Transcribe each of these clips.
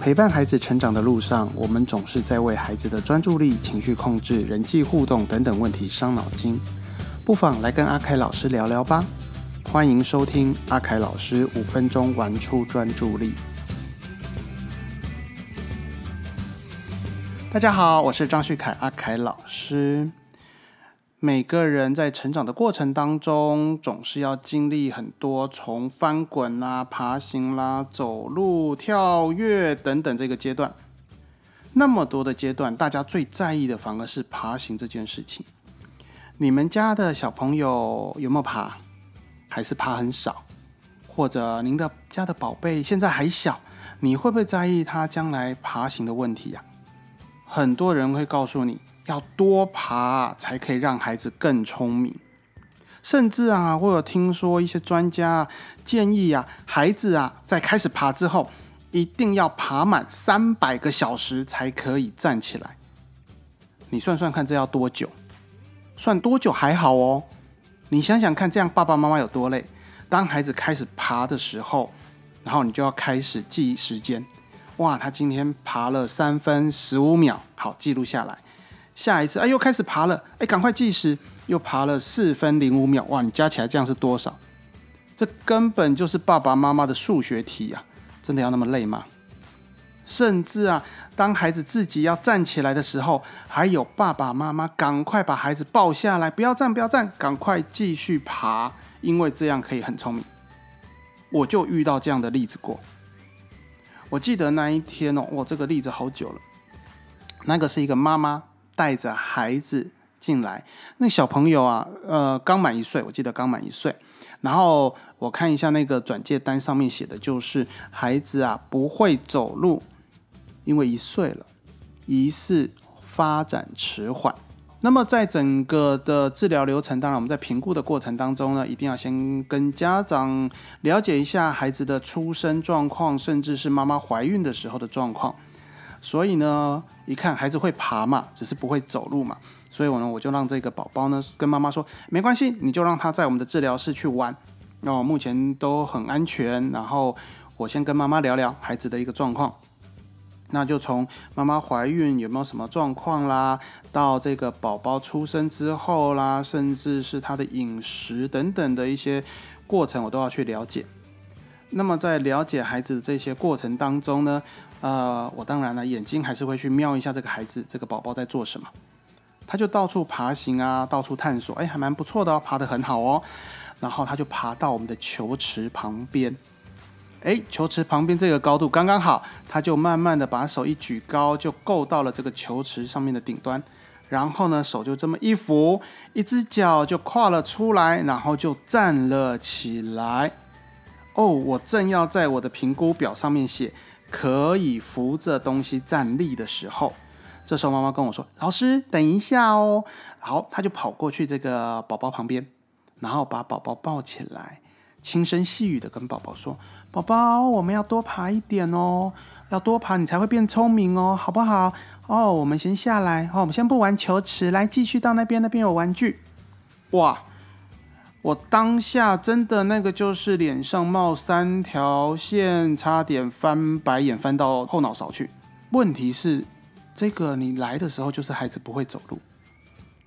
陪伴孩子成长的路上，我们总是在为孩子的专注力、情绪控制、人际互动等等问题伤脑筋。不妨来跟阿凯老师聊聊吧。欢迎收听阿凯老师五分钟玩出专注力。大家好，我是张旭凯，阿凯老师。每个人在成长的过程当中，总是要经历很多从翻滚啦、爬行啦、走路、跳跃等等这个阶段。那么多的阶段，大家最在意的反而是爬行这件事情。你们家的小朋友有没有爬？还是爬很少？或者您的家的宝贝现在还小，你会不会在意他将来爬行的问题呀？很多人会告诉你。要多爬才可以让孩子更聪明，甚至啊，我有听说一些专家建议啊，孩子啊在开始爬之后，一定要爬满三百个小时才可以站起来。你算算看，这要多久？算多久还好哦。你想想看，这样爸爸妈妈有多累？当孩子开始爬的时候，然后你就要开始记时间。哇，他今天爬了三分十五秒，好，记录下来。下一次，哎，又开始爬了，哎，赶快计时，又爬了四分零五秒，哇，你加起来这样是多少？这根本就是爸爸妈妈的数学题呀！真的要那么累吗？甚至啊，当孩子自己要站起来的时候，还有爸爸妈妈赶快把孩子抱下来，不要站，不要站，赶快继续爬，因为这样可以很聪明。我就遇到这样的例子过。我记得那一天哦，哇，这个例子好久了。那个是一个妈妈。带着孩子进来，那小朋友啊，呃，刚满一岁，我记得刚满一岁。然后我看一下那个转介单上面写的就是孩子啊不会走路，因为一岁了，疑似发展迟缓。那么在整个的治疗流程，当然我们在评估的过程当中呢，一定要先跟家长了解一下孩子的出生状况，甚至是妈妈怀孕的时候的状况。所以呢，一看孩子会爬嘛，只是不会走路嘛，所以我呢，我就让这个宝宝呢跟妈妈说，没关系，你就让他在我们的治疗室去玩，哦，目前都很安全。然后我先跟妈妈聊聊孩子的一个状况，那就从妈妈怀孕有没有什么状况啦，到这个宝宝出生之后啦，甚至是他的饮食等等的一些过程，我都要去了解。那么在了解孩子的这些过程当中呢？呃，我当然了，眼睛还是会去瞄一下这个孩子，这个宝宝在做什么。他就到处爬行啊，到处探索，哎，还蛮不错的哦，爬得很好哦。然后他就爬到我们的球池旁边，哎，球池旁边这个高度刚刚好，他就慢慢的把手一举高，就够到了这个球池上面的顶端。然后呢，手就这么一扶，一只脚就跨了出来，然后就站了起来。哦，我正要在我的评估表上面写。可以扶着东西站立的时候，这时候妈妈跟我说：“老师，等一下哦。”好，他就跑过去这个宝宝旁边，然后把宝宝抱起来，轻声细语的跟宝宝说：“宝宝，我们要多爬一点哦，要多爬你才会变聪明哦，好不好？哦，我们先下来，哦，我们先不玩球池，来继续到那边，那边有玩具。”哇！我当下真的那个就是脸上冒三条线，差点翻白眼翻到后脑勺去。问题是，这个你来的时候就是孩子不会走路，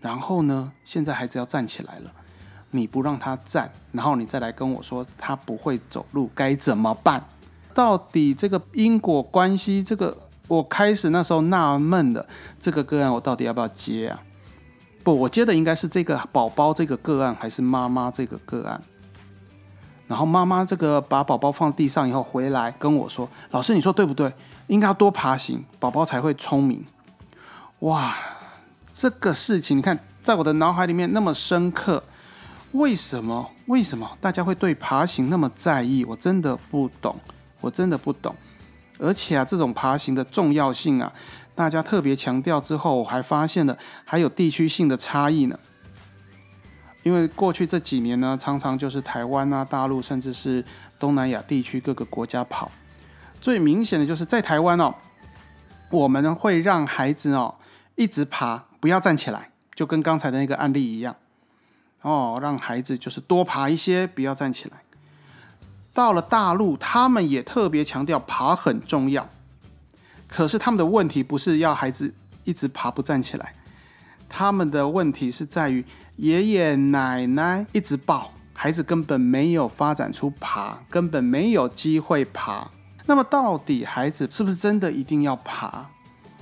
然后呢，现在孩子要站起来了，你不让他站，然后你再来跟我说他不会走路，该怎么办？到底这个因果关系，这个我开始那时候纳闷的，这个个案我到底要不要接啊？不，我接的应该是这个宝宝这个个案，还是妈妈这个个案？然后妈妈这个把宝宝放地上以后回来跟我说：“老师，你说对不对？应该要多爬行，宝宝才会聪明。”哇，这个事情你看，在我的脑海里面那么深刻，为什么？为什么大家会对爬行那么在意？我真的不懂，我真的不懂。而且啊，这种爬行的重要性啊。大家特别强调之后，我还发现了还有地区性的差异呢。因为过去这几年呢，常常就是台湾啊、大陆，甚至是东南亚地区各个国家跑。最明显的就是在台湾哦，我们会让孩子哦一直爬，不要站起来，就跟刚才的那个案例一样哦，让孩子就是多爬一些，不要站起来。到了大陆，他们也特别强调爬很重要。可是他们的问题不是要孩子一直爬不站起来，他们的问题是在于爷爷奶奶一直抱，孩子根本没有发展出爬，根本没有机会爬。那么到底孩子是不是真的一定要爬？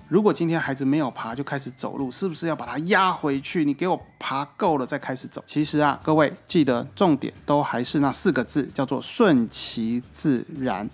如果今天孩子没有爬就开始走路，是不是要把他压回去？你给我爬够了再开始走。其实啊，各位记得重点都还是那四个字，叫做顺其自然。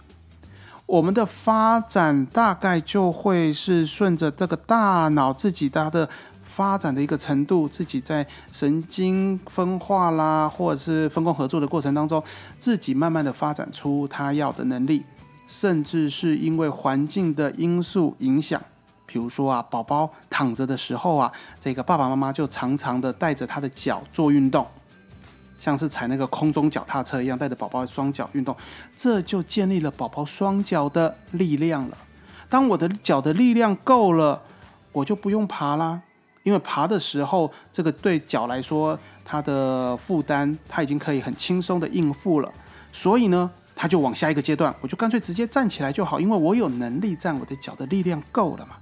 我们的发展大概就会是顺着这个大脑自己它的发展的一个程度，自己在神经分化啦，或者是分工合作的过程当中，自己慢慢的发展出他要的能力，甚至是因为环境的因素影响。比如说啊，宝宝躺着的时候啊，这个爸爸妈妈就常常的带着他的脚做运动，像是踩那个空中脚踏车一样，带着宝宝双脚运动，这就建立了宝宝双脚的力量了。当我的脚的力量够了，我就不用爬啦，因为爬的时候，这个对脚来说，它的负担它已经可以很轻松的应付了，所以呢，它就往下一个阶段，我就干脆直接站起来就好，因为我有能力站，我的脚的力量够了嘛。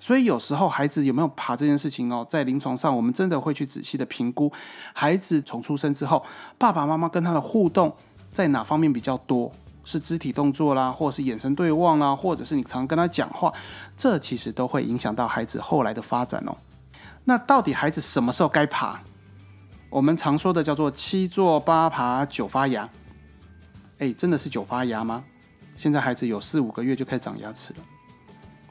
所以有时候孩子有没有爬这件事情哦，在临床上我们真的会去仔细的评估孩子从出生之后，爸爸妈妈跟他的互动在哪方面比较多，是肢体动作啦，或是眼神对望啦，或者是你常跟他讲话，这其实都会影响到孩子后来的发展哦。那到底孩子什么时候该爬？我们常说的叫做七坐八爬九发芽。哎，真的是九发芽吗？现在孩子有四五个月就开始长牙齿了。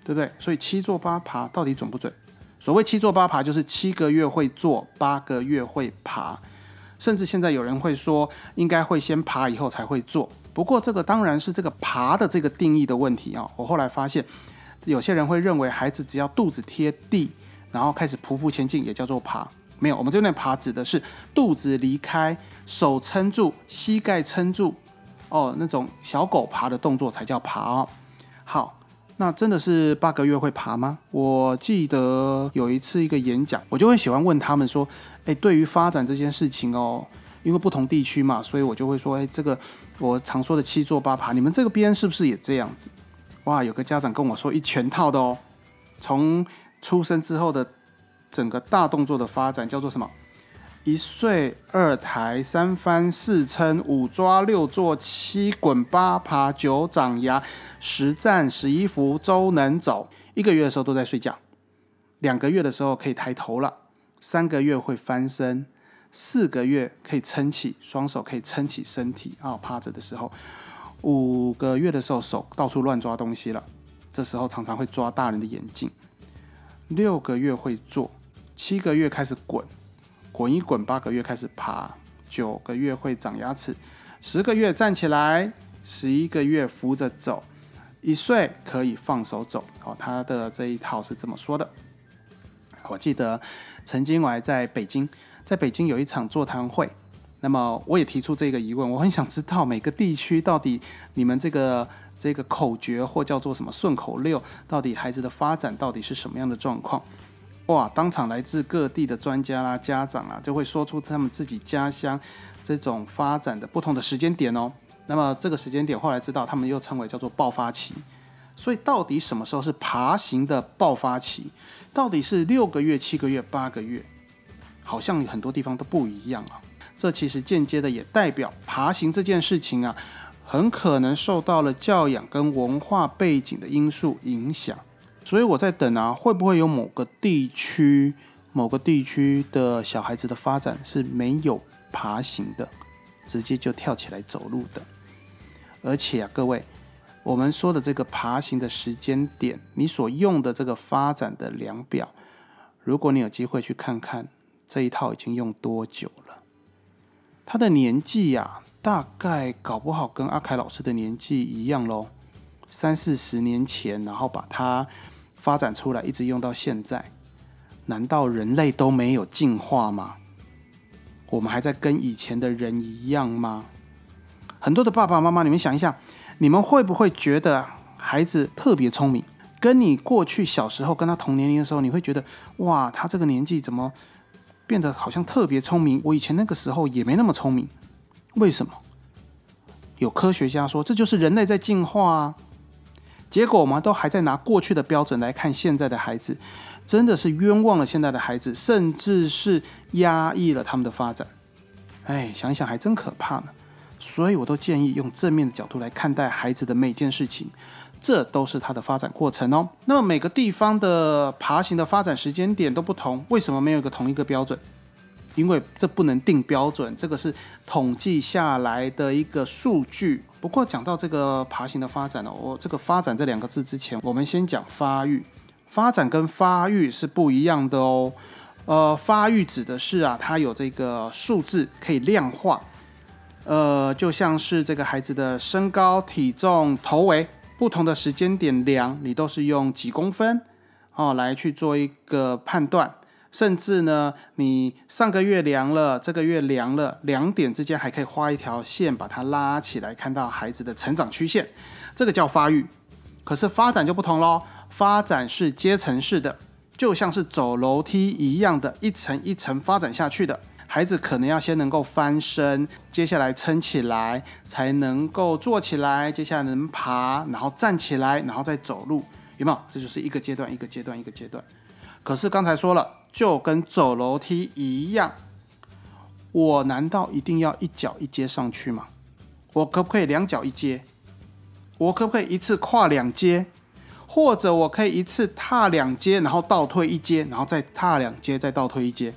对不对？所以七坐八爬到底准不准？所谓七坐八爬，就是七个月会坐，八个月会爬。甚至现在有人会说，应该会先爬以后才会坐。不过这个当然是这个爬的这个定义的问题啊。我后来发现，有些人会认为孩子只要肚子贴地，然后开始匍匐前进，也叫做爬。没有，我们这边爬指的是肚子离开，手撑住，膝盖撑住，哦，那种小狗爬的动作才叫爬哦。好。那真的是八个月会爬吗？我记得有一次一个演讲，我就会喜欢问他们说：“哎，对于发展这件事情哦，因为不同地区嘛，所以我就会说：哎，这个我常说的七坐八爬，你们这个边是不是也这样子？哇，有个家长跟我说一全套的哦，从出生之后的整个大动作的发展叫做什么？一岁二抬三翻四撑五抓六坐七滚八爬九长牙。”十站十一扶，周能走。一个月的时候都在睡觉，两个月的时候可以抬头了，三个月会翻身，四个月可以撑起双手，可以撑起身体啊，趴着的时候，五个月的时候手到处乱抓东西了，这时候常常会抓大人的眼镜。六个月会坐，七个月开始滚，滚一滚，八个月开始爬，九个月会长牙齿，十个月站起来，十一个月扶着走。一岁可以放手走，哦，他的这一套是这么说的。我记得曾经我还在北京，在北京有一场座谈会，那么我也提出这个疑问，我很想知道每个地区到底你们这个这个口诀或叫做什么顺口溜，到底孩子的发展到底是什么样的状况？哇，当场来自各地的专家啦、家长啊，就会说出他们自己家乡这种发展的不同的时间点哦。那么这个时间点后来知道，他们又称为叫做爆发期。所以到底什么时候是爬行的爆发期？到底是六个月、七个月、八个月？好像很多地方都不一样啊。这其实间接的也代表爬行这件事情啊，很可能受到了教养跟文化背景的因素影响。所以我在等啊，会不会有某个地区、某个地区的小孩子的发展是没有爬行的，直接就跳起来走路的？而且啊，各位，我们说的这个爬行的时间点，你所用的这个发展的量表，如果你有机会去看看这一套已经用多久了，他的年纪呀，大概搞不好跟阿凯老师的年纪一样喽，三四十年前，然后把它发展出来，一直用到现在，难道人类都没有进化吗？我们还在跟以前的人一样吗？很多的爸爸妈妈，你们想一下，你们会不会觉得孩子特别聪明？跟你过去小时候跟他同年龄的时候，你会觉得哇，他这个年纪怎么变得好像特别聪明？我以前那个时候也没那么聪明，为什么？有科学家说，这就是人类在进化啊。结果我们都还在拿过去的标准来看现在的孩子，真的是冤枉了现在的孩子，甚至是压抑了他们的发展。哎，想想还真可怕呢。所以我都建议用正面的角度来看待孩子的每件事情，这都是他的发展过程哦。那么每个地方的爬行的发展时间点都不同，为什么没有一个同一个标准？因为这不能定标准，这个是统计下来的一个数据。不过讲到这个爬行的发展呢，我这个“发展”这两个字之前，我们先讲发育。发展跟发育是不一样的哦。呃，发育指的是啊，它有这个数字可以量化。呃，就像是这个孩子的身高、体重、头围，不同的时间点量，你都是用几公分哦来去做一个判断。甚至呢，你上个月量了，这个月量了，两点之间还可以画一条线，把它拉起来，看到孩子的成长曲线，这个叫发育。可是发展就不同喽，发展是阶层式的，就像是走楼梯一样的，一层一层发展下去的。孩子可能要先能够翻身，接下来撑起来，才能够坐起来，接下来能爬，然后站起来，然后再走路，有没有？这就是一个阶段，一个阶段，一个阶段。可是刚才说了，就跟走楼梯一样，我难道一定要一脚一阶上去吗？我可不可以两脚一阶？我可不可以一次跨两阶？或者我可以一次踏两阶，然后倒退一阶，然后再踏两阶，再倒退一阶？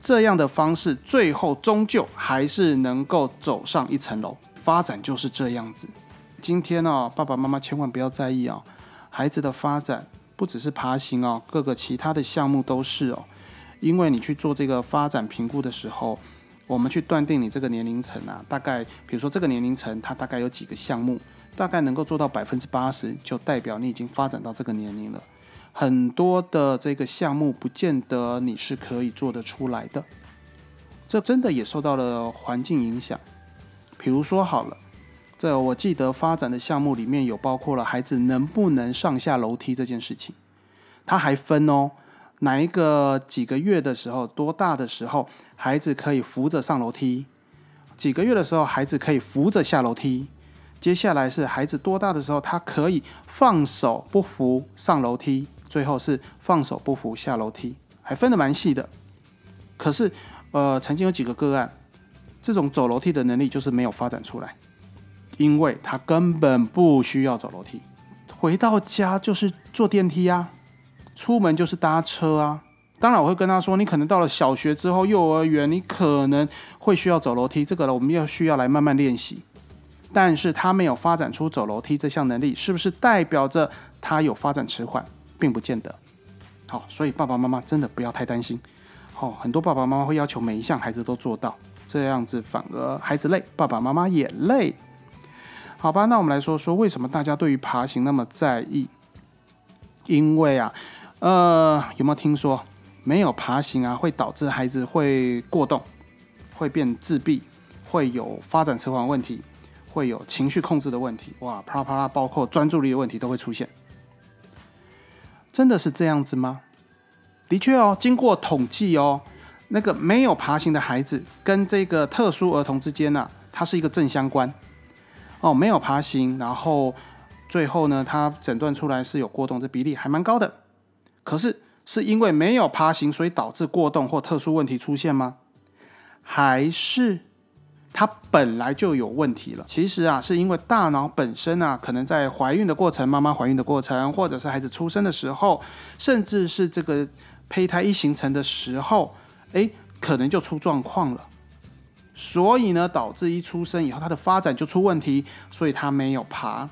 这样的方式，最后终究还是能够走上一层楼。发展就是这样子。今天呢，爸爸妈妈千万不要在意啊，孩子的发展不只是爬行哦，各个其他的项目都是哦。因为你去做这个发展评估的时候，我们去断定你这个年龄层啊，大概比如说这个年龄层它大概有几个项目，大概能够做到百分之八十，就代表你已经发展到这个年龄了。很多的这个项目不见得你是可以做得出来的，这真的也受到了环境影响。比如说好了，这我记得发展的项目里面有包括了孩子能不能上下楼梯这件事情，它还分哦，哪一个几个月的时候，多大的时候孩子可以扶着上楼梯，几个月的时候孩子可以扶着下楼梯，接下来是孩子多大的时候他可以放手不扶上楼梯。最后是放手不扶下楼梯，还分得蛮细的。可是，呃，曾经有几个个案，这种走楼梯的能力就是没有发展出来，因为他根本不需要走楼梯，回到家就是坐电梯啊，出门就是搭车啊。当然，我会跟他说，你可能到了小学之后，幼儿园你可能会需要走楼梯，这个呢，我们要需要来慢慢练习。但是他没有发展出走楼梯这项能力，是不是代表着他有发展迟缓？并不见得好，所以爸爸妈妈真的不要太担心。好，很多爸爸妈妈会要求每一项孩子都做到，这样子反而孩子累，爸爸妈妈也累。好吧，那我们来说说为什么大家对于爬行那么在意？因为啊，呃，有没有听说没有爬行啊，会导致孩子会过动，会变自闭，会有发展迟缓问题，会有情绪控制的问题，哇，啪啦啪啦，包括专注力的问题都会出现。真的是这样子吗？的确哦，经过统计哦，那个没有爬行的孩子跟这个特殊儿童之间呢，它是一个正相关。哦，没有爬行，然后最后呢，他诊断出来是有过动，这比例还蛮高的。可是是因为没有爬行，所以导致过动或特殊问题出现吗？还是？它本来就有问题了。其实啊，是因为大脑本身啊，可能在怀孕的过程、妈妈怀孕的过程，或者是孩子出生的时候，甚至是这个胚胎一形成的时候，哎，可能就出状况了。所以呢，导致一出生以后，他的发展就出问题，所以他没有爬。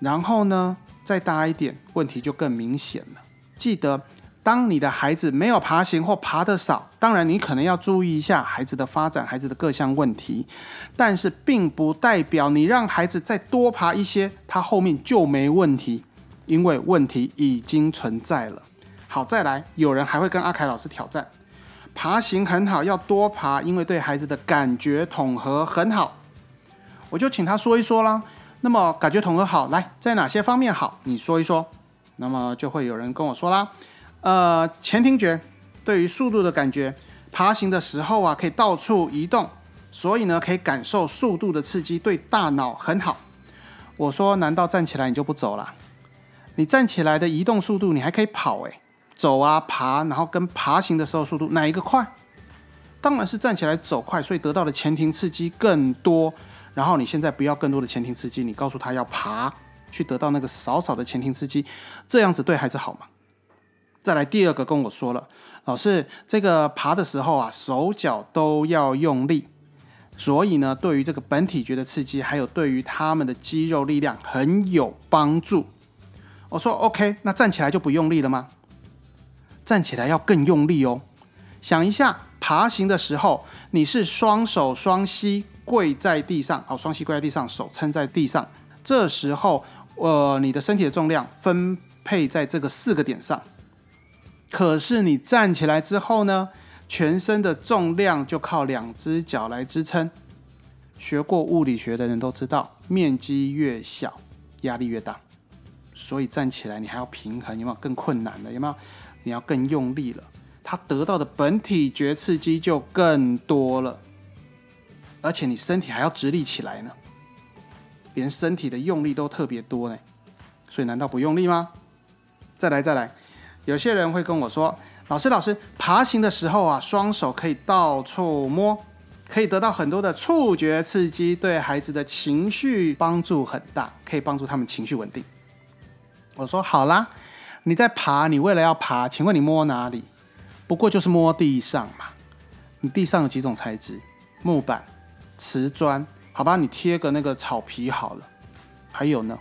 然后呢，再大一点，问题就更明显了。记得。当你的孩子没有爬行或爬得少，当然你可能要注意一下孩子的发展、孩子的各项问题，但是并不代表你让孩子再多爬一些，他后面就没问题，因为问题已经存在了。好，再来，有人还会跟阿凯老师挑战，爬行很好，要多爬，因为对孩子的感觉统合很好。我就请他说一说啦。那么感觉统合好，来在哪些方面好？你说一说。那么就会有人跟我说啦。呃，前庭觉对于速度的感觉，爬行的时候啊，可以到处移动，所以呢，可以感受速度的刺激，对大脑很好。我说，难道站起来你就不走了？你站起来的移动速度，你还可以跑诶，走啊爬，然后跟爬行的时候速度哪一个快？当然是站起来走快，所以得到的前庭刺激更多。然后你现在不要更多的前庭刺激，你告诉他要爬，去得到那个少少的前庭刺激，这样子对孩子好吗？再来第二个跟我说了，老师，这个爬的时候啊，手脚都要用力，所以呢，对于这个本体觉的刺激，还有对于他们的肌肉力量很有帮助。我说 OK，那站起来就不用力了吗？站起来要更用力哦。想一下，爬行的时候，你是双手双膝跪在地上，好，双膝跪在地上，手撑在地上，这时候，呃，你的身体的重量分配在这个四个点上。可是你站起来之后呢，全身的重量就靠两只脚来支撑。学过物理学的人都知道，面积越小，压力越大。所以站起来你还要平衡，有没有更困难的？有没有？你要更用力了，它得到的本体觉刺激就更多了，而且你身体还要直立起来呢，连身体的用力都特别多呢。所以难道不用力吗？再来，再来。有些人会跟我说：“老师，老师，爬行的时候啊，双手可以到处摸，可以得到很多的触觉刺激，对孩子的情绪帮助很大，可以帮助他们情绪稳定。”我说：“好啦，你在爬，你为了要爬，请问你摸哪里？不过就是摸地上嘛。你地上有几种材质？木板、瓷砖，好吧，你贴个那个草皮好了。还有呢？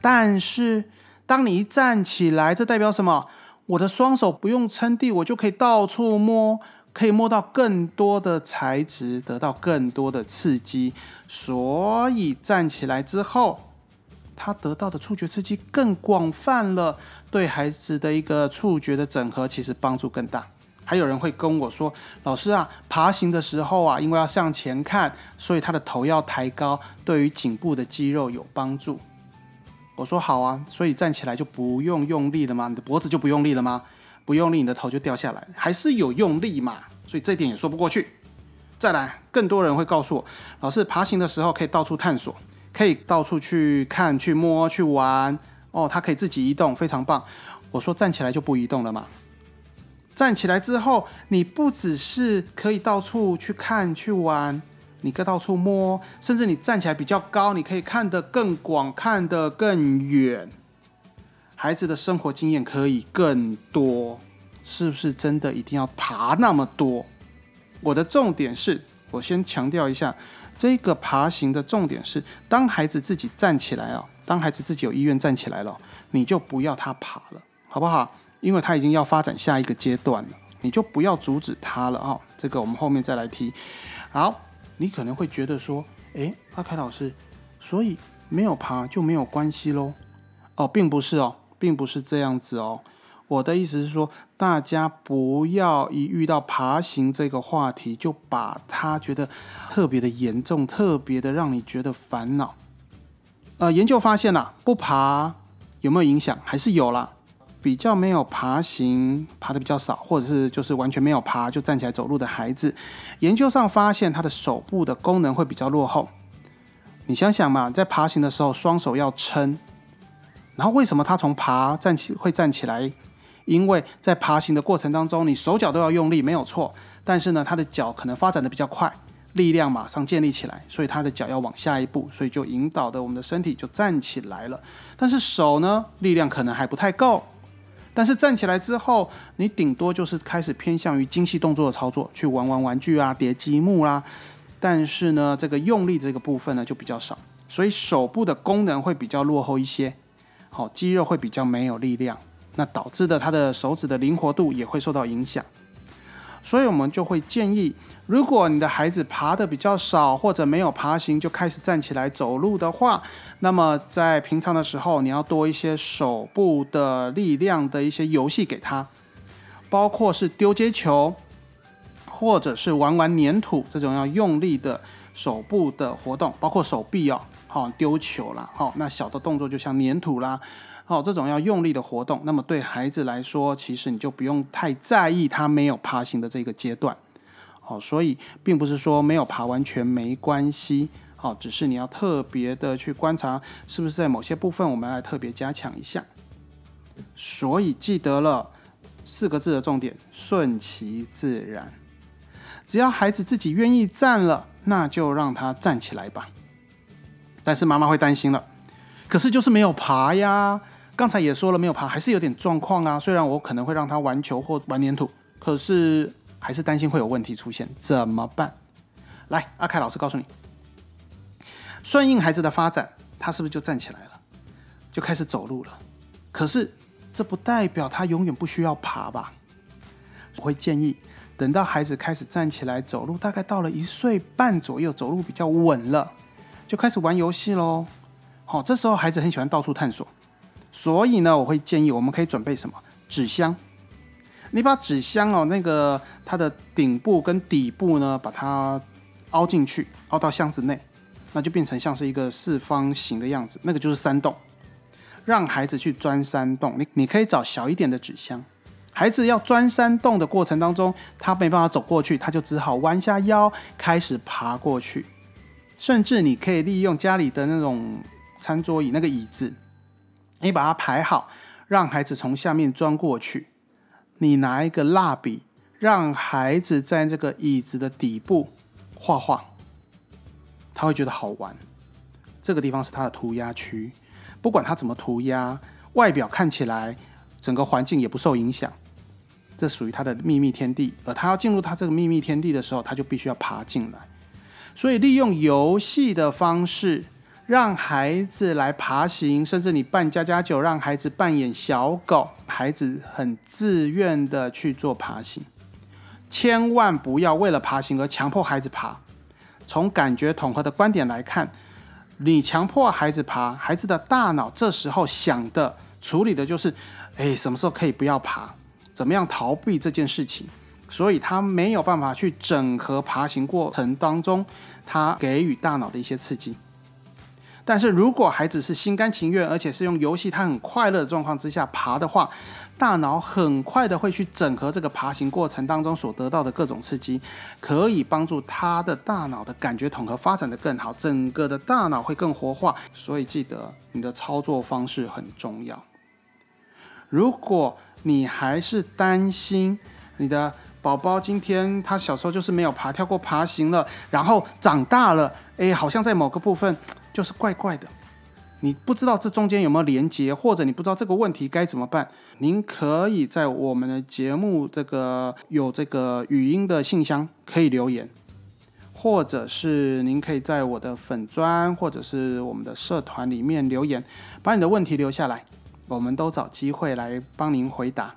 但是。”当你一站起来，这代表什么？我的双手不用撑地，我就可以到处摸，可以摸到更多的材质，得到更多的刺激。所以站起来之后，他得到的触觉刺激更广泛了，对孩子的一个触觉的整合其实帮助更大。还有人会跟我说：“老师啊，爬行的时候啊，因为要向前看，所以他的头要抬高，对于颈部的肌肉有帮助。”我说好啊，所以站起来就不用用力了吗？你的脖子就不用力了吗？不用力，你的头就掉下来，还是有用力嘛？所以这点也说不过去。再来，更多人会告诉我，老师爬行的时候可以到处探索，可以到处去看、去摸、去玩。哦，它可以自己移动，非常棒。我说站起来就不移动了嘛？站起来之后，你不只是可以到处去看、去玩。你可到处摸，甚至你站起来比较高，你可以看得更广，看得更远。孩子的生活经验可以更多，是不是真的一定要爬那么多？我的重点是，我先强调一下，这个爬行的重点是，当孩子自己站起来哦，当孩子自己有意愿站起来了，你就不要他爬了，好不好？因为他已经要发展下一个阶段了，你就不要阻止他了啊。这个我们后面再来提。好。你可能会觉得说，诶，阿凯老师，所以没有爬就没有关系喽？哦，并不是哦，并不是这样子哦。我的意思是说，大家不要一遇到爬行这个话题，就把它觉得特别的严重，特别的让你觉得烦恼。呃，研究发现啦，不爬有没有影响？还是有啦。比较没有爬行，爬的比较少，或者是就是完全没有爬就站起来走路的孩子，研究上发现他的手部的功能会比较落后。你想想嘛，在爬行的时候双手要撑，然后为什么他从爬站起会站起来？因为在爬行的过程当中，你手脚都要用力，没有错。但是呢，他的脚可能发展的比较快，力量马上建立起来，所以他的脚要往下一步，所以就引导的我们的身体就站起来了。但是手呢，力量可能还不太够。但是站起来之后，你顶多就是开始偏向于精细动作的操作，去玩玩玩具啊，叠积木啦。但是呢，这个用力这个部分呢就比较少，所以手部的功能会比较落后一些。好，肌肉会比较没有力量，那导致的他的手指的灵活度也会受到影响。所以我们就会建议，如果你的孩子爬的比较少，或者没有爬行就开始站起来走路的话，那么在平常的时候，你要多一些手部的力量的一些游戏给他，包括是丢接球，或者是玩玩粘土这种要用力的手部的活动，包括手臂哦，好丢球啦，好那小的动作就像粘土啦。好，这种要用力的活动，那么对孩子来说，其实你就不用太在意他没有爬行的这个阶段。好，所以并不是说没有爬完全没关系。好，只是你要特别的去观察，是不是在某些部分我们来特别加强一下。所以记得了四个字的重点：顺其自然。只要孩子自己愿意站了，那就让他站起来吧。但是妈妈会担心了，可是就是没有爬呀。刚才也说了，没有爬还是有点状况啊。虽然我可能会让他玩球或玩粘土，可是还是担心会有问题出现，怎么办？来，阿凯老师告诉你，顺应孩子的发展，他是不是就站起来了，就开始走路了？可是这不代表他永远不需要爬吧？我会建议。等到孩子开始站起来走路，大概到了一岁半左右，走路比较稳了，就开始玩游戏喽。好，这时候孩子很喜欢到处探索，所以呢，我会建议我们可以准备什么纸箱。你把纸箱哦，那个它的顶部跟底部呢，把它凹进去，凹到箱子内，那就变成像是一个四方形的样子，那个就是山洞，让孩子去钻山洞。你你可以找小一点的纸箱。孩子要钻山洞的过程当中，他没办法走过去，他就只好弯下腰开始爬过去。甚至你可以利用家里的那种餐桌椅那个椅子，你把它排好，让孩子从下面钻过去。你拿一个蜡笔，让孩子在这个椅子的底部画画，他会觉得好玩。这个地方是他的涂鸦区，不管他怎么涂鸦，外表看起来整个环境也不受影响。这属于他的秘密天地，而他要进入他这个秘密天地的时候，他就必须要爬进来。所以利用游戏的方式，让孩子来爬行，甚至你扮家家酒，让孩子扮演小狗，孩子很自愿的去做爬行。千万不要为了爬行而强迫孩子爬。从感觉统合的观点来看，你强迫孩子爬，孩子的大脑这时候想的、处理的就是：哎，什么时候可以不要爬？怎么样逃避这件事情？所以他没有办法去整合爬行过程当中，他给予大脑的一些刺激。但是如果孩子是心甘情愿，而且是用游戏他很快乐的状况之下爬的话，大脑很快的会去整合这个爬行过程当中所得到的各种刺激，可以帮助他的大脑的感觉统合发展的更好，整个的大脑会更活化。所以记得你的操作方式很重要。如果你还是担心你的宝宝今天他小时候就是没有爬跳过爬行了，然后长大了，哎，好像在某个部分就是怪怪的。你不知道这中间有没有连接，或者你不知道这个问题该怎么办？您可以在我们的节目这个有这个语音的信箱可以留言，或者是您可以在我的粉砖或者是我们的社团里面留言，把你的问题留下来。我们都找机会来帮您回答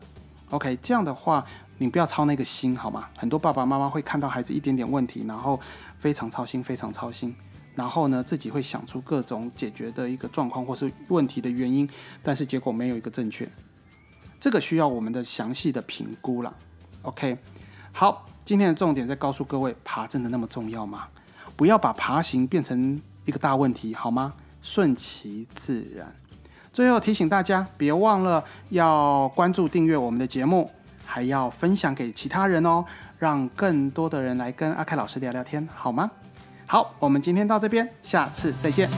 ，OK？这样的话，你不要操那个心，好吗？很多爸爸妈妈会看到孩子一点点问题，然后非常操心，非常操心，然后呢，自己会想出各种解决的一个状况或是问题的原因，但是结果没有一个正确。这个需要我们的详细的评估了，OK？好，今天的重点再告诉各位，爬真的那么重要吗？不要把爬行变成一个大问题，好吗？顺其自然。最后提醒大家，别忘了要关注、订阅我们的节目，还要分享给其他人哦，让更多的人来跟阿凯老师聊聊天，好吗？好，我们今天到这边，下次再见。